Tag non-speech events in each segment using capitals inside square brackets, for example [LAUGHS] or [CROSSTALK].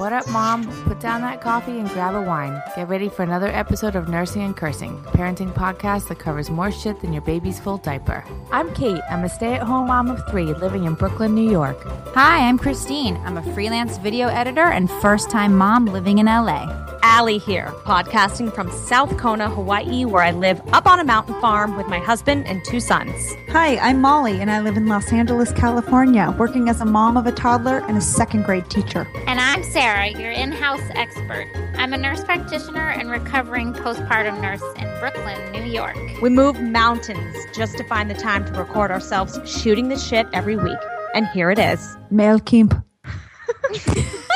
What up, Mom? Put down that coffee and grab a wine. Get ready for another episode of Nursing and Cursing, parenting podcast that covers more shit than your baby's full diaper. I'm Kate. I'm a stay at home mom of three living in Brooklyn, New York. Hi, I'm Christine. I'm a freelance video editor and first time mom living in LA. Allie here, podcasting from South Kona, Hawaii, where I live up on a mountain farm with my husband and two sons. Hi, I'm Molly, and I live in Los Angeles, California, working as a mom of a toddler and a second grade teacher. And I'm Sarah, your in house expert. I'm a nurse practitioner and recovering postpartum nurse in Brooklyn, New York. We move mountains just to find the time to record ourselves shooting the shit every week. And here it is. Mel Kimp. [LAUGHS]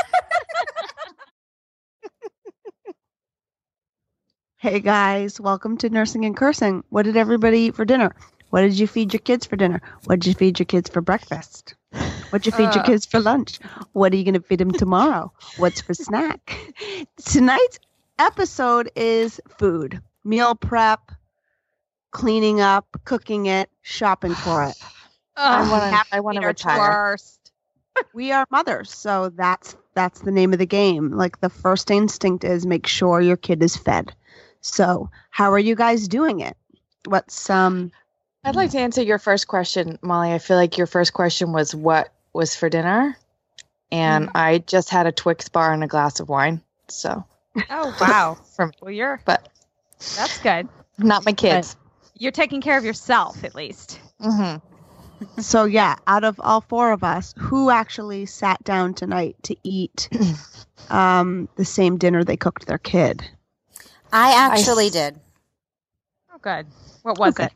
Hey guys, welcome to Nursing and Cursing. What did everybody eat for dinner? What did you feed your kids for dinner? What did you feed your kids for breakfast? What did you feed your Uh. kids for lunch? What are you going to feed them tomorrow? What's for snack? Tonight's episode is food, meal prep, cleaning up, cooking it, shopping for it. [SIGHS] I wanna- I wanna retire. Worst. [LAUGHS] We are mothers, so that's that's the name of the game. Like the first instinct is make sure your kid is fed. So, how are you guys doing it? What's um I'd like to answer your first question, Molly. I feel like your first question was what was for dinner, and I just had a Twix bar and a glass of wine. So, Oh, wow. [LAUGHS] from well, you're, but that's good. not my kids. You're taking care of yourself, at least. hmm so yeah, out of all four of us, who actually sat down tonight to eat [CLEARS THROAT] um the same dinner they cooked their kid? I actually did. Oh, good. What was Okay. it?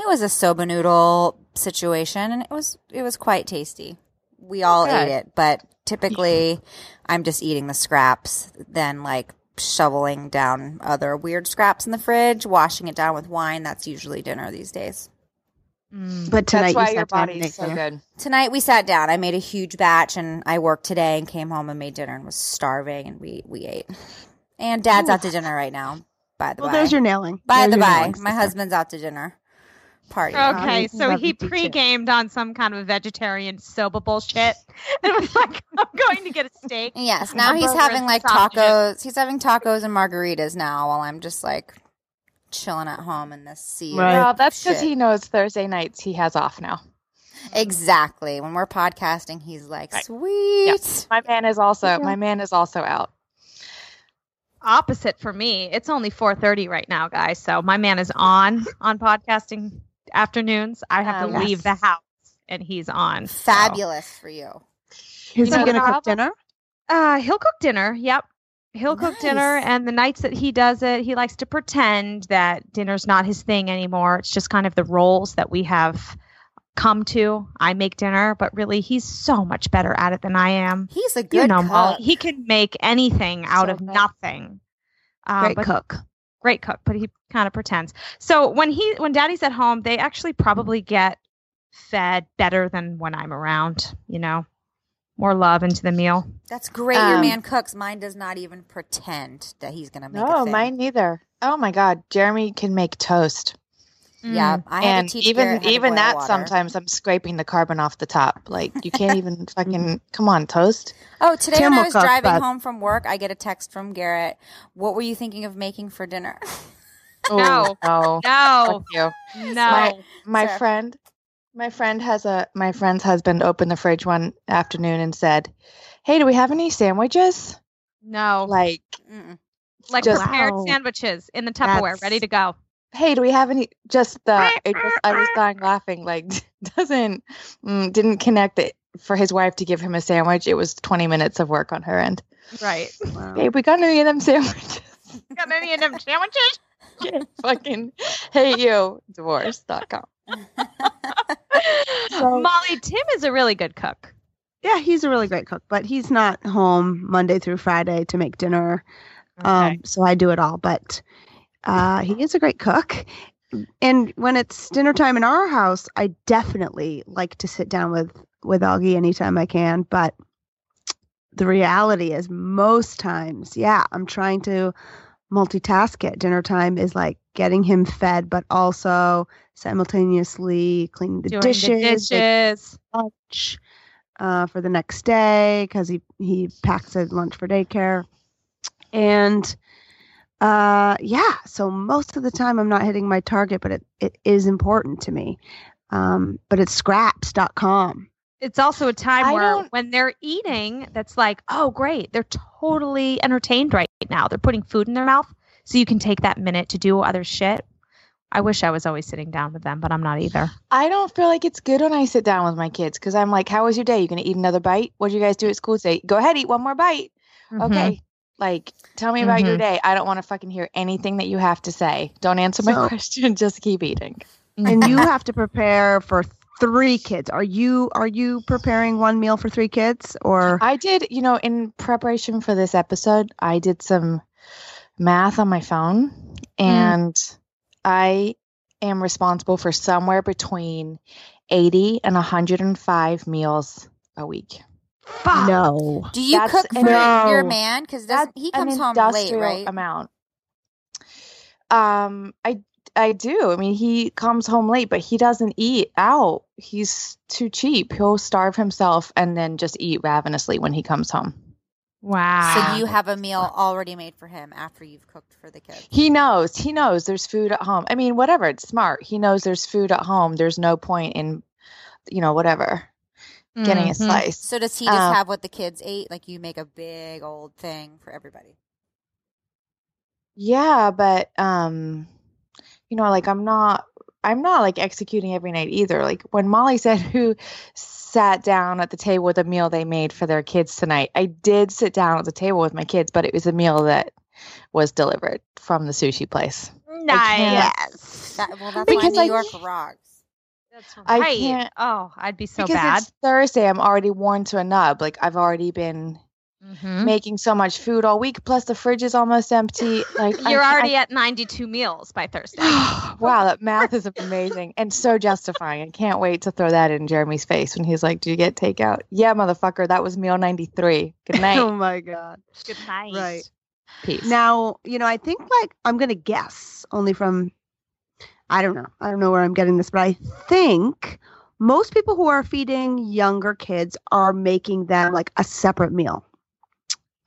It was a soba noodle situation and it was it was quite tasty. We all Good. ate it, but typically I'm just eating the scraps, then like shoveling down other weird scraps in the fridge, washing it down with wine. That's usually dinner these days. Mm. But tonight That's why you your sat down body's so dinner. good. Tonight we sat down. I made a huge batch and I worked today and came home and made dinner and was starving and we we ate. And dad's out to dinner right now, by the Well, way. there's your nailing. by There's the by, nailing, my husband's out to dinner. Party. Okay, Um, so he pre-gamed on some kind of a vegetarian soba bullshit. [LAUGHS] And was like, I'm going to get a steak. Yes, now he's having like sausages. tacos. He's having tacos and margaritas now while I'm just like chilling at home in this sea. of Right. Well, that's because he knows Thursday nights he has off now. Exactly. When we're podcasting, he's like, Right. "Sweet." My man is also my man is also out. Opposite for me. It's only 4:30 right now, guys. So my man is on [LAUGHS] on podcasting afternoons. I have to leave the house, and he's on. so. Fabulous for you. Is You he going to cook dinner? Uh, he'll cook dinner. Yep. He'll cook dinner, and the nights that he does it, he likes to pretend that dinner's not his thing anymore. It's just kind of the roles that we have come to. I make dinner, but really, he's so much better at it than I am. He's a good You know, cook. Molly, he can make anything out So of good. nothing. Uh, Great cook. great cook, but he kind of pretends. So when he when daddy's at home, they actually probably get fed better than when I'm around, you know. More love into the meal. That's great. Your Um, man cooks. Mine does not even pretend that he's gonna make. a No, mine neither. Oh my God, Jeremy can make toast, Yeah, mm. I had and to teach even how to even boil that water. sometimes I'm scraping the carbon off the top. Like you can't even [LAUGHS] fucking come on toast. Oh, today Tim when I was driving but- home from work, I get a text from Garrett. What were you thinking of making for dinner? Oh, [LAUGHS] no. Oh, no, No, you. no. My my Sarah. friend, my friend has a my friend's husband opened the fridge one afternoon and said, "Hey, do we have any sandwiches?" No, Like, Mm-mm. like just- prepared Wow. sandwiches in the Tupperware, That's- ready to go. Hey, do we have any? Just the it just, I was dying laughing. Like, [LAUGHS] doesn't mm, didn't connect it for his wife to give him a sandwich. It was twenty minutes of work on her end. Right. Wow. Hey, we got any of them sandwiches? Got any of them sandwiches? [LAUGHS] Fucking hate you. Divorce.com. [LAUGHS] Molly, Tim is a really good cook. Yeah, he's a really great cook, but he's not home Monday through Friday to make dinner. Um, so I do it all. But uh, he is a great cook. And when it's dinner time in our house, I definitely like to sit down with with Augie anytime I can. But the reality is, most times, yeah, I'm trying to multitask at dinner time is like getting him fed, but also simultaneously cleaning the Doing dishes, the dishes. lunch, uh, for the next day because he he packs a lunch for daycare, and uh, yeah. So most of the time I'm not hitting my target, but it, it is important to me. Um, but it's scraps.com. It's also a time I where when they're eating, that's like, oh, great. They're totally entertained right now. They're putting food in their mouth. So you can take that minute to do other shit. I wish I was always sitting down with them, but I'm not either. I don't feel like it's good when I sit down with my kids because I'm like, "How was your day? You gonna eat another bite? What did you guys do at school today? Go ahead, eat one more bite. Mhm. Okay, like tell me about your Mhm. day. I don't want to fucking hear anything that you have to say. Don't answer my So- question. [LAUGHS] Just keep eating. and you [LAUGHS] have to prepare for three kids. Are you are you preparing one meal for three kids or I did, you know, in preparation for this episode, I did some math on my phone and I am responsible for somewhere between 80 and 105 meals a week. Fuck. no? Do you That's cook for an- your man? Because he comes home late, industrial right? amount. Um, I I do. I mean, he comes home late, but he doesn't eat out. He's too cheap. He'll starve himself and then just eat ravenously when he comes home. Wow. So you have a meal already made for him after you've cooked for the kids. He knows. He knows there's food at home. I mean, whatever. It's smart. He knows there's food at home. There's no point in, you know, whatever, getting a Mhm. slice. So does he just Um, have what the kids ate? Like you make a big old thing for everybody. Yeah, but um, you know, like I'm not. I'm not like executing every night either. Like when Molly [LAUGHS] said who sat down at the table with a meal they made for their kids tonight, I did sit down at the table with my kids, but it was a meal that was delivered from the sushi place. Nice. That, well, that's Because why I- New York rocks. That's right. I can't- oh, I'd be so because bad. it's Thursday, I'm already worn to a nub. Like I've already been Mhm. making so much food all week. Plus the fridge is almost empty. Like You're I- already at 92 meals by Thursday. [SIGHS] wow, that math is amazing and so justifying. I can't wait to throw that in Jeremy's face when he's like, "Do you get takeout?" Yeah, motherfucker, that was meal ninety three. Good [LAUGHS] night. Oh my god. Good night. Right. Peace. Now, you know, I think like I'm going to guess only from I don't know. I don't know where I'm getting this, but I think most people who are feeding younger kids are making them like a separate meal.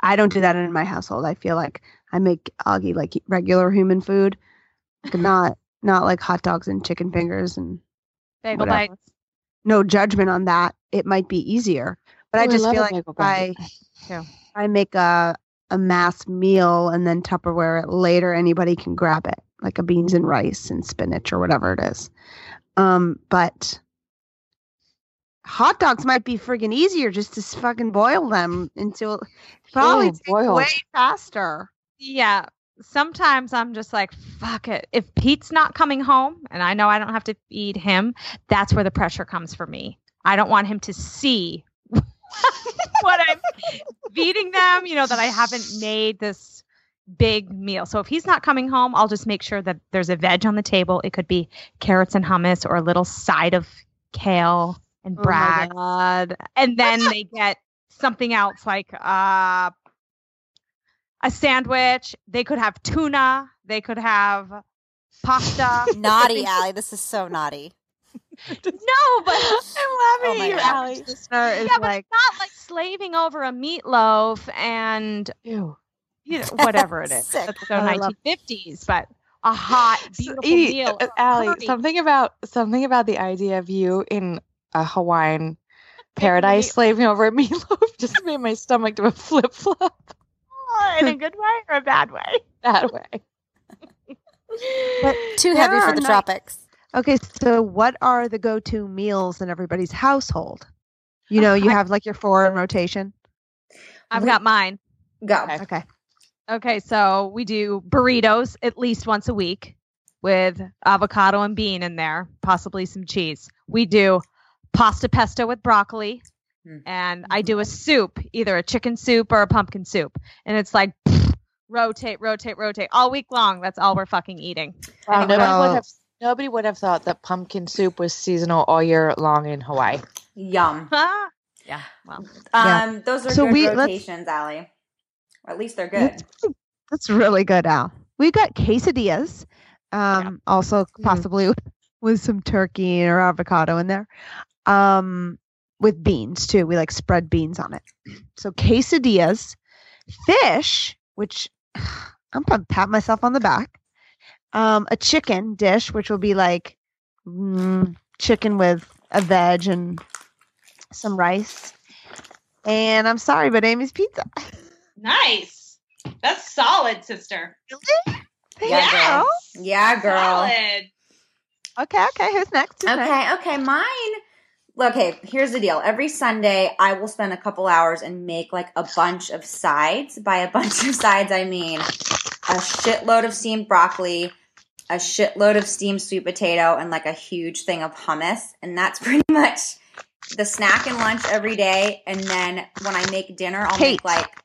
I don't do that in my household. I feel like I make Augie like regular human food, like not not like hot dogs and chicken fingers and Bagel Whatever. bites. no judgment on that. It might be easier, but I just love feel like if I. [SIGHS] Too. I make a a mass meal and then Tupperware it later, anybody can grab it, like a beans and rice and spinach or whatever it is. Um, but hot dogs might be friggin' easier just to fucking boil them until probably Ooh, take way faster. Yeah. Sometimes I'm just like, fuck it. If Pete's not coming home and I know I don't have to feed him, that's where the pressure comes for me. I don't want him to see [LAUGHS] what I'm feeding them, you know, that I haven't made this big meal. So if he's not coming home, I'll just make sure that there's a veg on the table. It could be carrots and hummus or a little side of kale and Oh brag. god. and then they get something else like uh, a sandwich. They could have tuna. They could have pasta. [LAUGHS] Naughty, [LAUGHS] Allie. This is so naughty. no, but [LAUGHS] Oh I'm laughing my at you, God. Allie. Listener is yeah, but like, it's not like slaving over a meatloaf and Ew. You know whatever it is. Sick. That's so I 1950s, but a hot, beautiful Edie, meal. uh, Allie, curry. something about something about the idea of you in a Hawaiian [LAUGHS] paradise slaving over a meatloaf [LAUGHS] just made my stomach do a flip flop in a [LAUGHS] good way or a bad way. that way. but Too There heavy for the ni- tropics. okay, so what are the go-to meals in everybody's household? You know, you have like your four in rotation. I've got mine. Go. Okay. Okay. Okay, so we do burritos at least once a week with avocado and bean in there, possibly some cheese. We do pasta pesto with broccoli, Hmm. and I do a soup, either a chicken soup or a pumpkin soup. And it's like rotate, rotate, rotate all week long. That's all we're fucking eating. Wow, nobody well- would have nobody would have thought that pumpkin soup was seasonal all year long in Hawaii. Yum. [LAUGHS] yeah, well, Yeah. Um, those are So good we- rotations, Allie. At least they're good. That's, that's really good, Al. We've got quesadillas. Um, also possibly [LAUGHS] with some turkey or avocado in there. Um, with beans too. We like spread beans on it. So quesadillas, fish, which [SIGHS] I'm gonna pat myself on the back. Um, a chicken dish, which will be like mm, chicken with a veg and some rice. And I'm sorry, but Amy's pizza. [LAUGHS] Nice. That's solid, sister. Yeah, girl. Yeah, girl. Solid. Okay, okay. Who's next? Who's next? Okay, okay, mine. Okay, here's the deal. Every Sunday, I will spend a couple hours and make like a bunch of sides. By a bunch of sides, I mean a shitload of steamed broccoli, a shitload of steamed sweet potato, and like a huge thing of hummus. And that's [LAUGHS] pretty much the snack and lunch every day. And then when I make dinner, I'll Kate. make like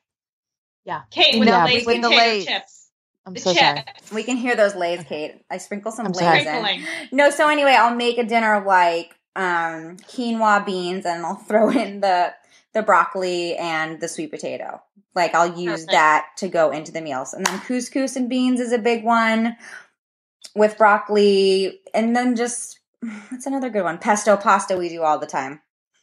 Yeah. Kate with Yeah, the Lay's with the Lay's. chips. I'm The so sorry. chips. we can hear those lays, Kate. I sprinkle some I'm lays sorry. in. Sprinkling. No, so anyway, I'll make a dinner of like um quinoa beans and I'll [LAUGHS] throw in the the broccoli and the sweet potato. Like I'll use Perfect. that to go into the meals. And then couscous and beans is a big one with broccoli and then just [SIGHS] what's another good one? Pesto pasta we do all the time.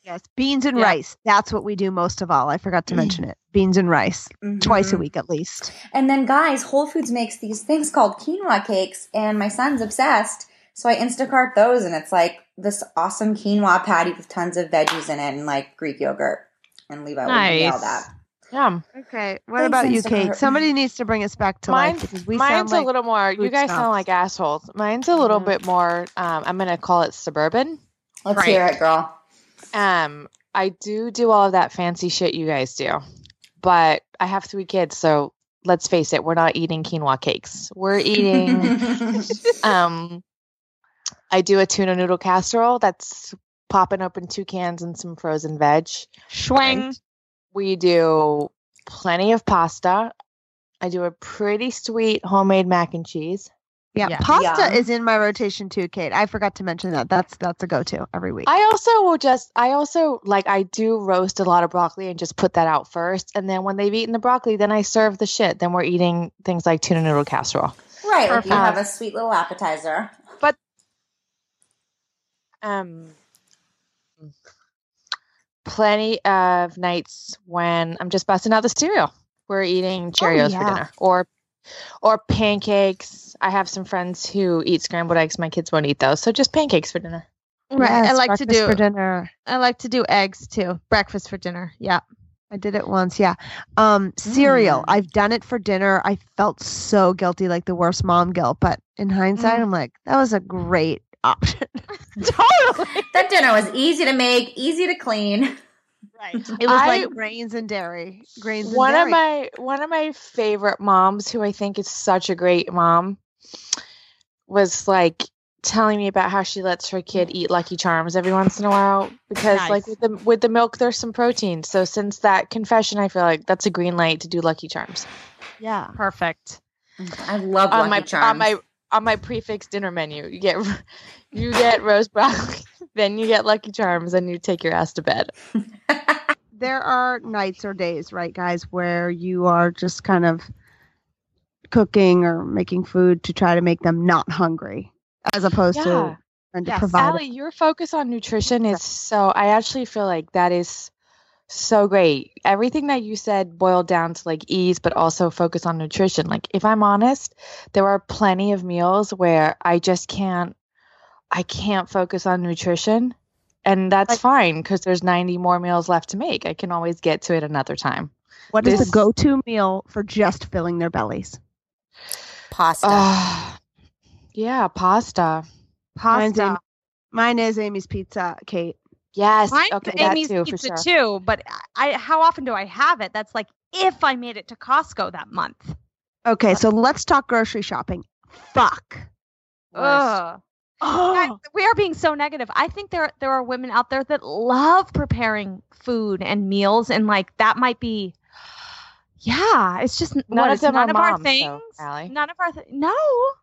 Yes, beans and Yeah. rice. That's what we do most of all. I forgot to mention it. [CLEARS THROAT] Beans and rice, twice a week at least. And then guys, Whole Foods makes these things called quinoa cakes and my son's obsessed. So I Instacart those and it's like this awesome quinoa patty with tons of veggies in it and like Greek yogurt. And Levi would nail Nice. that. Yeah. Okay, what Thanks, about you, Kate? Somebody needs to bring us back to Mine's, life because we sound mine's like a little more. You guys snobs. sound like assholes. Mine's a little Mhm. bit more. Um, I'm gonna call it suburban. Let's Right. hear it, girl. Um, I do do all of that fancy shit you guys do, but I have three kids, so let's face it, we're not eating quinoa cakes. We're eating. [LAUGHS] um, I do a tuna noodle casserole. That's popping open two cans and some frozen veg. Schwang. We do plenty of pasta. I do a pretty sweet homemade mac and cheese. Yeah, Yeah. pasta Yum. is in my rotation too, Kate. I forgot to mention that. That's that's a go-to every week. I also will just, I also like, I do roast a lot of broccoli and just put that out first. And then when they've eaten the broccoli, then I serve the shit. Then we're eating things like tuna noodle casserole. right, like you have a sweet little appetizer. But um, plenty of nights when I'm just busting out the cereal. We're eating Cheerios for yeah. dinner or or pancakes. I have some friends who eat scrambled eggs. My kids won't eat those, so just pancakes for dinner. Right. I like to do for dinner. I like to do eggs too. Breakfast for dinner. Yeah. I did it once, yeah. Um, cereal. Mm. I've done it for dinner. I felt so guilty, like the worst mom guilt. But in hindsight, Mm. I'm like, that was a great option. [LAUGHS] [LAUGHS] Totally. That dinner was easy to make, easy to clean. Right. It was I- like grains and dairy. Grains one and of my one of my favorite moms who i think is such a great mom was like telling me about how she lets her kid eat lucky charms every once in a while because like with the with the milk there's some protein so since that confession i feel like that's a green light to do lucky charms yeah. Perfect. Mm, I love on Lucky my Charms. on my on my prix fixe dinner menu you get you get roast broccoli [LAUGHS] then you get lucky charms and you take your ass to bed [LAUGHS] There are nights or days, right, guys, where you are just kind of cooking or making food to try to make them not hungry, as opposed Yeah. to trying to provide. Allie, your focus on nutrition is so I actually feel like that is so great. Everything that you said boiled down to like ease, but also focus on nutrition. Like if I'm honest, there are plenty of meals where I just can't I can't focus on nutrition. And that's Like- fine because there's 90 more meals left to make. I can always get to it another time. What is this- the go-to meal for just filling their bellies? Pasta. Ah, yeah, pasta. Mine's Pasta. Amy- mine is Amy's Pizza, Kate. Yes. Mine's okay, that Amy's too, for pizza sure. too, but I how often do I have it? That's like if I made it to Costco that month. Okay, so let's talk grocery shopping. Fuck. Ugh. Guys, [GASPS] we are being so negative. I think there there are women out there that love preparing food and meals, and like that might be. Yeah, it's just None of it's none are of our moms, though, things. Allie. None of our th- no,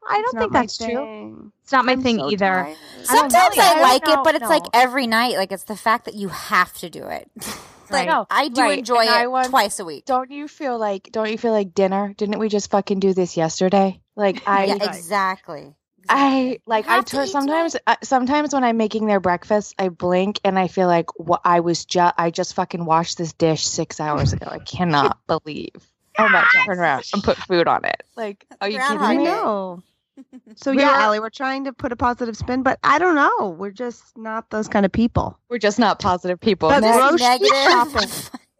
I don't think that's true. It's not my I'm thing so either. tired. Sometimes. I I like know. it, but it's like every night. Like it's the fact that you have to do it. [LAUGHS] like No, I do right, enjoy and I it want- twice a week. Don't you feel like don't you feel like dinner? Didn't we just fucking do this yesterday? Like [LAUGHS] I yeah, exactly. I like I have to tur- sometimes uh, sometimes when I'm making their breakfast, I blink and I feel like what I was just I just fucking washed this dish six hours ago. I cannot [LAUGHS] believe I'm about to turn around and put food on it. Like, are you Groundhog kidding me? Day. know. [LAUGHS] So We yeah, were- Allie, we're trying to put a positive spin, but I don't know. We're just not those kind of people. We're just not positive people. But Next. grocery Negative. shopping.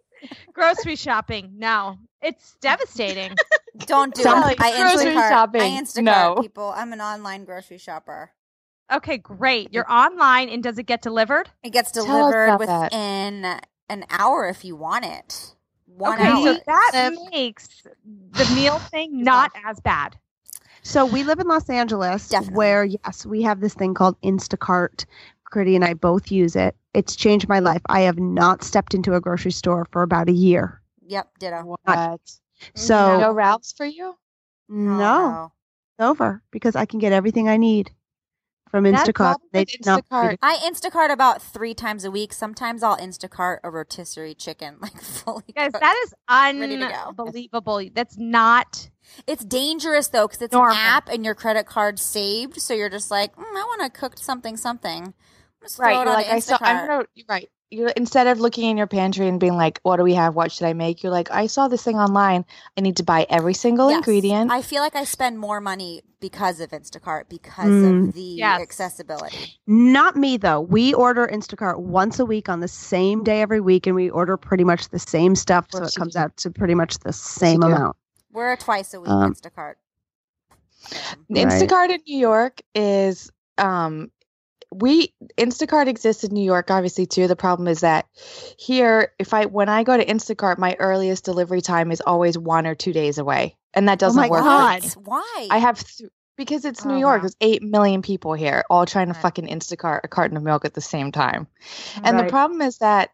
[LAUGHS] Grocery shopping. No, it's devastating. [LAUGHS] Don't do Sounds it. I grocery Instacart. shopping. I Instacart No. people. I'm an online grocery shopper. Okay, great. You're online, and does it get delivered? It gets delivered about that. within an hour if you want it. One okay, so hour. that makes the meal thing [SIGHS] not as bad. So we live in Los Angeles, Definitely. where yes, we have this thing called Instacart. Gritty and I both use it. It's changed my life. I have not stepped into a grocery store for about a year. Yep, ditto. What? So no Ralphs for you? no, it's over because I can get everything I need from Instacart. They with not Instacart- I Instacart about three times a week. Sometimes I'll Instacart a rotisserie chicken, [LAUGHS] like fully. Guys, cooked. that is Ready to go. unbelievable. That's not. It's dangerous though, because it's Normal. an app and your credit card's saved. So you're just like, mm, I want to cook something, something. Just throw Right. it on like, I saw, I'm gonna, you're right. You instead of looking in your pantry and being like, what do we have? What should I make? You're like, I saw this thing online. I need to buy every single Yes. ingredient. I feel like I spend more money because of Instacart because Mm. of the Yes. accessibility. Not me though. We order Instacart once a week on the same day every week, and we order pretty much the same stuff, so it comes do. out to pretty much the same do. amount. We're a twice a week Um, Instacart. Um, Right. Instacart in New York is um we Instacart exists in New York obviously too. The problem is that here if I when I go to Instacart my earliest delivery time is always 1 or 2 days away. And that oh doesn't my work. for God. Why? I have th- because it's oh, New Oh, York. wow. There's 8 million people here all trying to Right. fucking Instacart a carton of milk at the same time. And the problem is that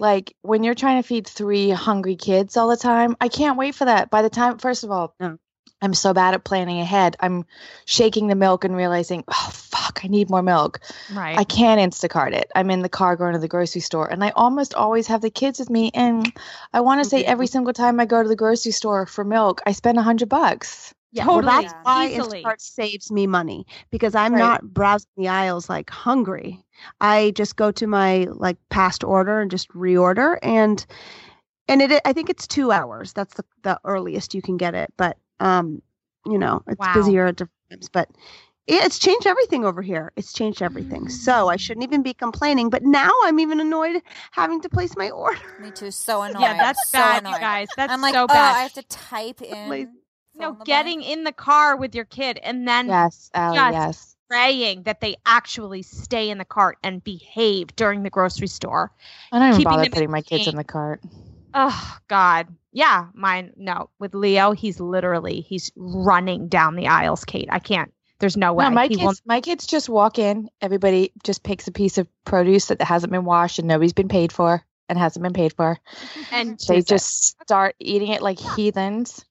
like when you're trying to feed three hungry kids all the time, I can't wait for that. By the time first of all, No. I'm so bad at planning ahead. I'm shaking the milk and realizing, oh fuck, I need more milk. Right. I can't Instacart it. I'm in the car going to the grocery store and I almost always have the kids with me and I want to say every single time I go to the grocery store for milk, I spend a hundred bucks. yeah, Well, totally. that's why Easily. Instacart saves me money because I'm Right. not browsing the aisles like hungry. I just go to my like past order and just reorder and and it I think it's two hours. That's the, the earliest you can get it. But um, you know, it's Wow. busier at different times. But yeah, it's changed everything over here. It's changed everything. So I mm. shouldn't even be complaining. But now I'm even annoyed having to place my [LAUGHS] order. Me too. So annoying. yeah, that's so bad, annoying. you guys. That's I'm like, so oh, bad. I have to type in. Lazy. no, fill in getting in the car with your kid and then Yes, oh, Allie, Yes. yes. praying that they actually stay in the cart and behave during the grocery store. I don't even bother putting my kids in the cart. Oh God. Yeah, mine no. With Leo, he's literally he's running down the aisles, Kate. I can't. There's no way. No, my He kids, my kids just walk in. Everybody just picks a piece of produce that hasn't been washed and nobody's been paid for and hasn't been paid for. [LAUGHS] and They it. just start eating it like heathens.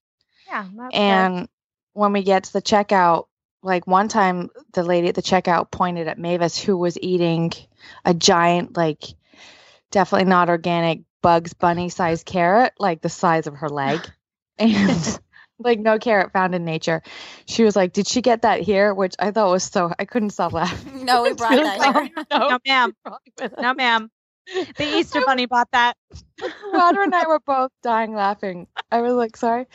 yeah. that's good. And when we get to the checkout, like one time the lady at the checkout pointed at Mavis who was eating a giant, like definitely not organic Bugs Bunny sized carrot, like the size of her leg. [LAUGHS] And like no carrot found in nature. She was like, Did she get that here? Which I thought was so I couldn't stop laughing. No, we [LAUGHS] It's brought really that wrong. here. No, [LAUGHS] no, ma'am. wrong with us. No, ma'am. The Easter Bunny bought that. [LAUGHS] Roger and I were both dying laughing. I was like, "Sorry,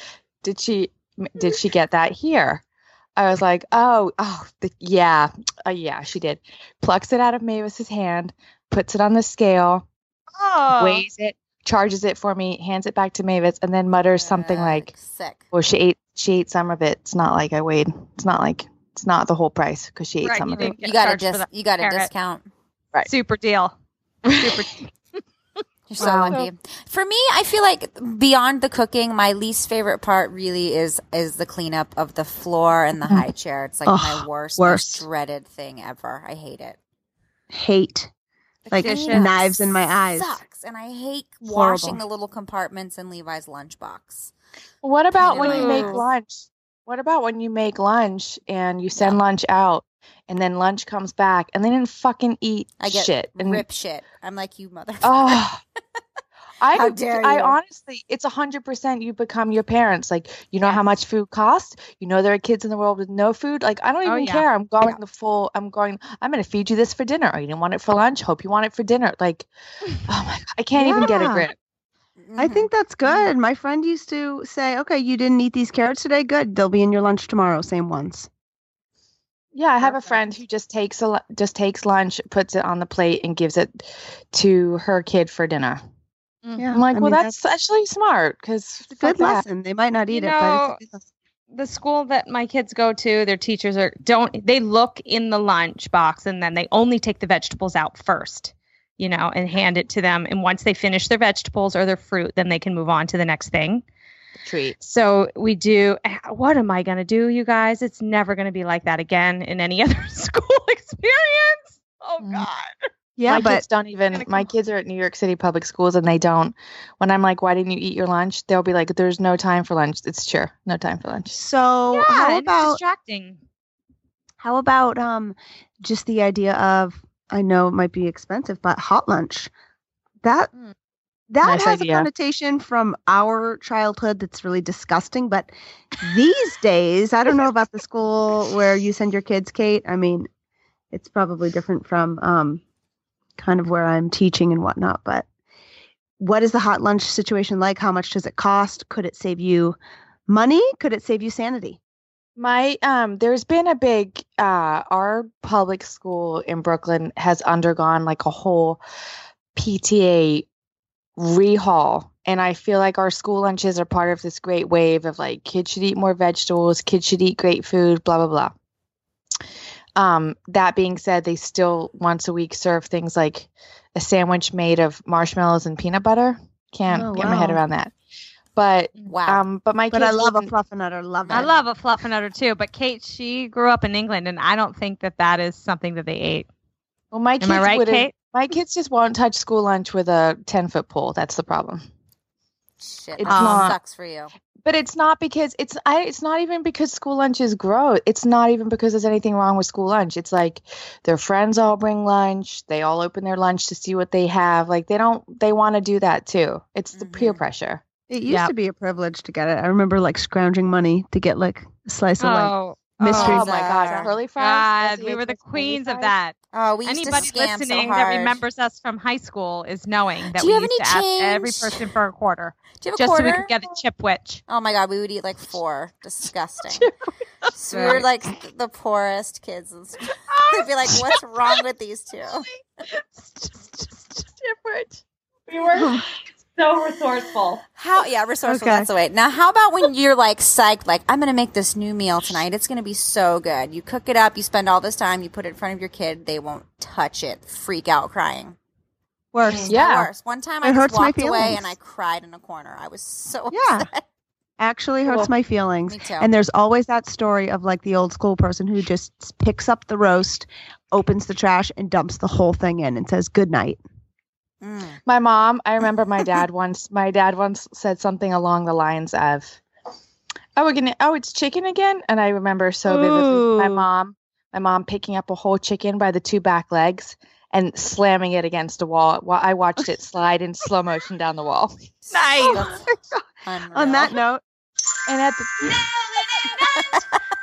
did she did she get that here?" I was like, "Oh, oh, the, yeah, uh, yeah, she did." Plucks it out of Mavis's hand, puts it on the scale, Oh. weighs it, charges it for me, hands it back to Mavis, and then mutters something like, sick. "Well, she ate she ate some of it. It's not like I weighed. It's not like it's not the whole price because she ate Right, some you of it." You got a charged dis- you got a carrot. discount. Right. Super deal. Super. [LAUGHS] [LAUGHS] You're so Wow. lucky. For me, I feel like beyond the cooking, my least favorite part really is is the cleanup of the floor and the mm-hmm. high chair. It's like my worst, worst. most dreaded thing ever. I hate it. Hate. The Like cleanup knives in my eyes. Sucks, and I hate Horrible. washing the little compartments in Levi's lunchbox. What about when you make lunch? What about when you make lunch and you send lunch out and then lunch comes back and they didn't fucking eat I get shit? And rip shit. I'm like you, mother. oh, [LAUGHS] I How would- dare I you. honestly, it's a hundred percent. You become your parents. Like you know how much food costs. You know there are kids in the world with no food. Like I don't Oh, even yeah. care. I'm going the full. I'm going. I'm going to feed you this for dinner. Oh, you didn't want it for lunch. Hope you want it for dinner. Like, oh my, God, I can't even get a grip. I Mm-hmm. think that's good. My friend used to say, "Okay, you didn't eat these carrots today. Good, they'll be in your lunch tomorrow. Same ones." Yeah, I have a friend who just takes a lu- just takes lunch, puts it on the plate, and gives it to her kid for dinner. Mm-hmm. Yeah, I'm like, I well, mean, that's actually smart because It's a good lesson. They might not You eat know, it, but it's a good lesson. the school that my kids go to, their teachers are don't they look in the lunch box and then they only take the vegetables out first, you know, and hand it to them. And once they finish their vegetables or their fruit, then they can move on to the next thing. treat. So we do. [SIGHS] What am I going to do, you guys? It's never going to be like that again in any [LAUGHS] other [LAUGHS] school experience. Oh mm. God. Yeah, my but kids don't even. My kids are at New York City public schools, and they don't. When I'm like, "Why didn't you eat your lunch?" They'll be like, "There's no time for lunch." It's sure, no time for lunch. so yeah, how and it's about distracting? how about um just the idea of I know it might be expensive, but hot lunch. That Mm. that Nice has idea. a connotation from our childhood that's really disgusting. But these days, I don't know about the school where you send your kids, Kate. I mean, it's probably different from um kind of where I'm teaching and whatnot, but what is the hot lunch situation like? How much does it cost? Could it save you money? Could it save you sanity? My um, there's been a big uh, our public school in Brooklyn has undergone like a whole PTA rehaul, and I feel like our school lunches are part of this great wave of like kids should eat more vegetables, kids should eat great food, blah blah blah. Um, that being said, they still once a week serve things like a sandwich made of marshmallows and peanut butter. Can't Oh, get my head around that. But Wow. um, but my But kids I love a wouldn't- fluffernutter. Love it. I love a fluffernutter too, but Kate, she grew up in England, and I don't think that that is something that they ate. Well, my Am kids I right, Kate? My kids just won't touch school lunch with a ten foot pole. That's the problem. Shit, It's that not- sucks for you. But it's not because it's I. It's not even because school lunch is gross. It's not even because there's anything wrong with school lunch. It's like their friends all bring lunch. They all open their lunch to see what they have. Like they don't. They want to do that too. It's the peer Mhm. pressure. It used Yep. to be a privilege to get it. I remember like scrounging money to get like a slice of like Oh, mystery Oh my god, Bizarre. curly fries. God, we were the queens of that. Oh, we used Anybody to scam listening so that remembers us from high school is knowing that Do we you have used to any ask every person for a quarter Do you have a just quarter? so we could get a chipwich. Oh my god, we would eat like four. Disgusting. [LAUGHS] so we were Right. like the poorest kids. in school. [LAUGHS] They'd be like, "What's wrong with these two? [LAUGHS] Chipwich. We were [SIGHS] so resourceful. How? Yeah, resourceful. Okay. That's the way. Now, how about when you're like psyched? Like, I'm gonna make this new meal tonight. It's gonna be so good. You cook it up. You spend all this time. You put it in front of your kid. They won't touch it. Freak out, crying. Worse. Yeah. The worst. One time, It I hurts just walked away and I cried in a corner. I was so [LAUGHS] Yeah. upset. Actually hurts Well, my feelings. Me too. And there's always that story of like the old school person who just picks up the roast, opens the trash, and dumps the whole thing in and says good night. Mm. My mom, I remember my dad [LAUGHS] once. My dad once said something along the lines of, "Oh, we're gonna. Oh, it's chicken again." And I remember so vividly my mom, my mom picking up a whole chicken by the two back legs and slamming it against a wall. While I watched it [LAUGHS] slide in slow motion down the wall. Nice. [LAUGHS] That's. On that note, And at the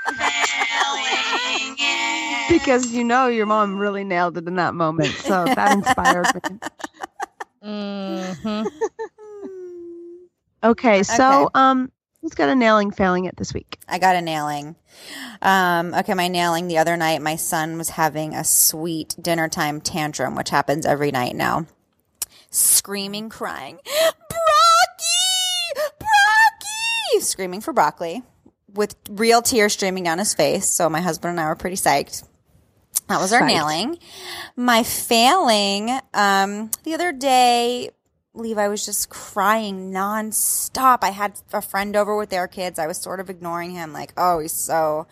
[LAUGHS] because you know your mom really nailed it in that moment. So that inspired me. hmm Okay, so Okay. um who's got a nailing failing it this week? I got a nailing. Um, okay, my nailing the other night, my son was having a sweet dinner time tantrum, which happens every night now. Screaming, crying, Brocky! Brocky! Screaming for broccoli with real tears streaming down his face. So my husband and I were pretty psyched. That was our nailing. My failing, um, the other day, Levi was just crying nonstop. I had a friend over with their kids. I was sort of ignoring him, like, oh, he's so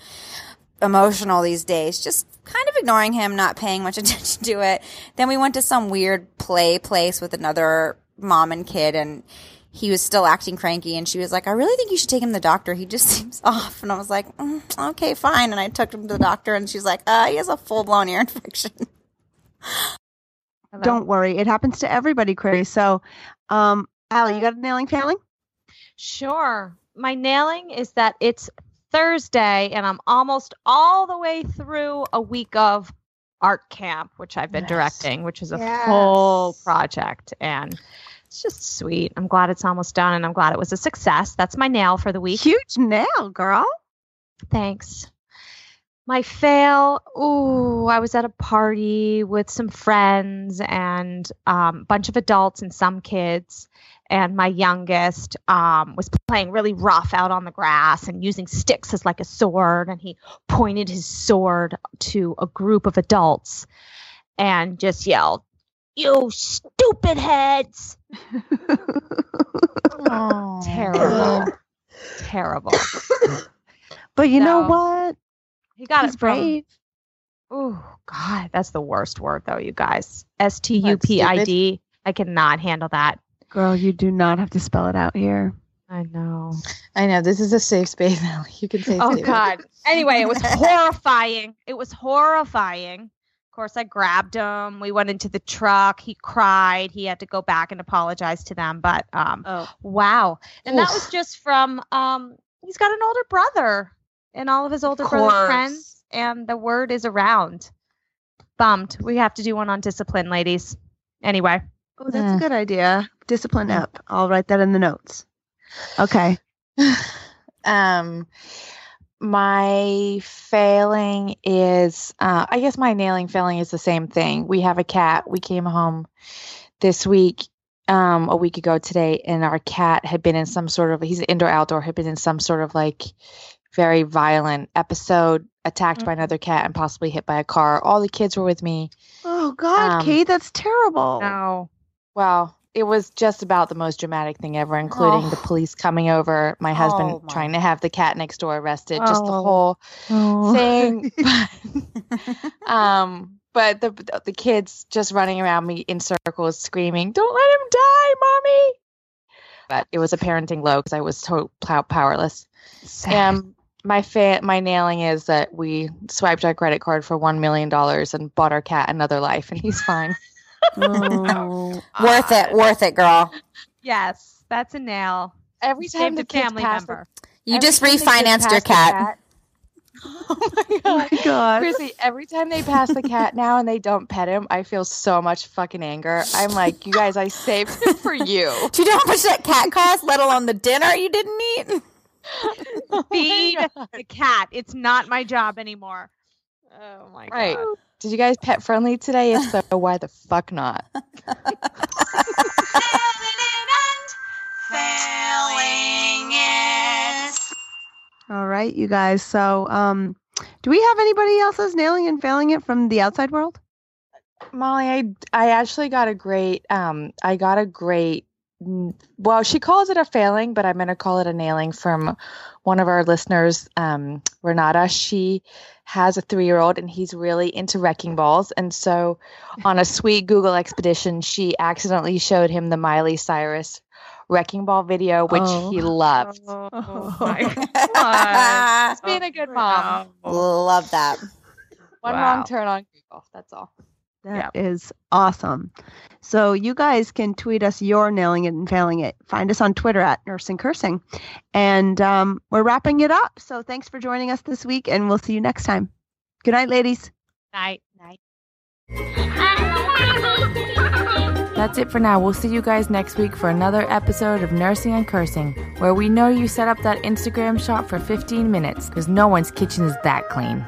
emotional these days. Just kind of ignoring him, not paying much [LAUGHS] attention to it. Then we went to some weird play place with another mom and kid, and he was still acting cranky. And she was like, I really think you should take him to the doctor. He just [LAUGHS] seems off. And I was like, mm, okay, fine. And I took him to the doctor, and she's like, uh, he has a full blown ear [LAUGHS] infection. Don't worry, it happens to everybody, Cray. So um Allie, you got a nailing failing? Sure. My nailing is that it's Thursday and I'm almost all the way through a week of art camp, which I've been Yes. directing, which is a full project. And it's just sweet. I'm glad it's almost done and I'm glad it was a success. That's my nail for the week. Huge nail, girl. Thanks. My fail. Ooh, I was at a party with some friends and um, a bunch of adults and some kids. And my youngest um, was playing really rough out on the grass and using sticks as like a sword. And he pointed his sword to a group of adults and just yelled, You stupid heads! [LAUGHS] Oh. Terrible. [LAUGHS] Terrible. But you know what? He got He's it from brave. Oh God, that's the worst word though, you guys. S T U P I D. I cannot handle that. Girl, you do not have to spell it out here. I know. I know this is a safe space now. You can say. Oh stupid. God. Anyway, it was horrifying. It was horrifying. Of course, I grabbed him. We went into the truck. He cried. He had to go back and apologize to them. But um, Oh. wow. And that was just from um, he's got an older brother, and all of his older brother's friends, and the word is around. Bummed. We have to do one on discipline, ladies. Anyway. Oh, that's a good idea. Discipline up. I'll write that in the notes. Okay. [SIGHS] um my failing is uh i guess my nailing failing is the same thing we have a cat we came home this week um a week ago today and our cat had been in some sort of he's indoor outdoor had been in some sort of like very violent episode attacked by another cat and possibly hit by a car all the kids were with me Oh God, Um, Kate, that's terrible. No. well it was just about the most dramatic thing ever including the Oh. police coming over my husband Oh, my. trying to have the cat next door arrested just the Oh. whole Oh. thing. [LAUGHS] [LAUGHS] um, but the the kids just running around me in circles, screaming, "Don't let him die, mommy!" But it was a parenting low because I was so pow- powerless. Um, my fa- my nailing is that we swiped our credit card for one million dollars and bought our cat another life, and he's fine. [LAUGHS] Oh. worth it, worth it, girl. Yes, that's a nail. Every time Saved the family pass the- member. You just time the kids refinanced your pass the cat. [LAUGHS] Oh my Oh god. my God. Chrissy, every time they pass the cat now and they don't pet him, I feel so much fucking anger. I'm like, you guys, I saved him for you. [LAUGHS] Do you know how much that cat cost, let alone the dinner you didn't eat? [LAUGHS] Feed [LAUGHS] the cat. It's not my job anymore. Oh my Right. god. Did you guys pet friendly today? If so, why the fuck not? [LAUGHS] All right, you guys. So, um, do we have anybody else that's nailing and failing it from the outside world? Molly, I I actually got a great um I got a great well, she calls it a failing, but I'm going to call it a nailing from one of our listeners, um, Renata. She has a three year old and he's really into wrecking balls. And so on a sweet Google expedition, she accidentally showed him the Miley Cyrus wrecking ball video, which Oh. he loved. Oh [LAUGHS] my Just being a good mom. Love that. One Wow. wrong turn on Google. That's all. That is awesome. So you guys can tweet us your nailing it and failing it. Find us on Twitter at Nursing Cursing. And um, we're wrapping it up. So thanks for joining us this week, and we'll see you next time. Good night, ladies. Night. That's it for now. We'll see you guys next week for another episode of Nursing and Cursing, where we know you set up that Instagram shot for 15 minutes because no one's kitchen is that clean.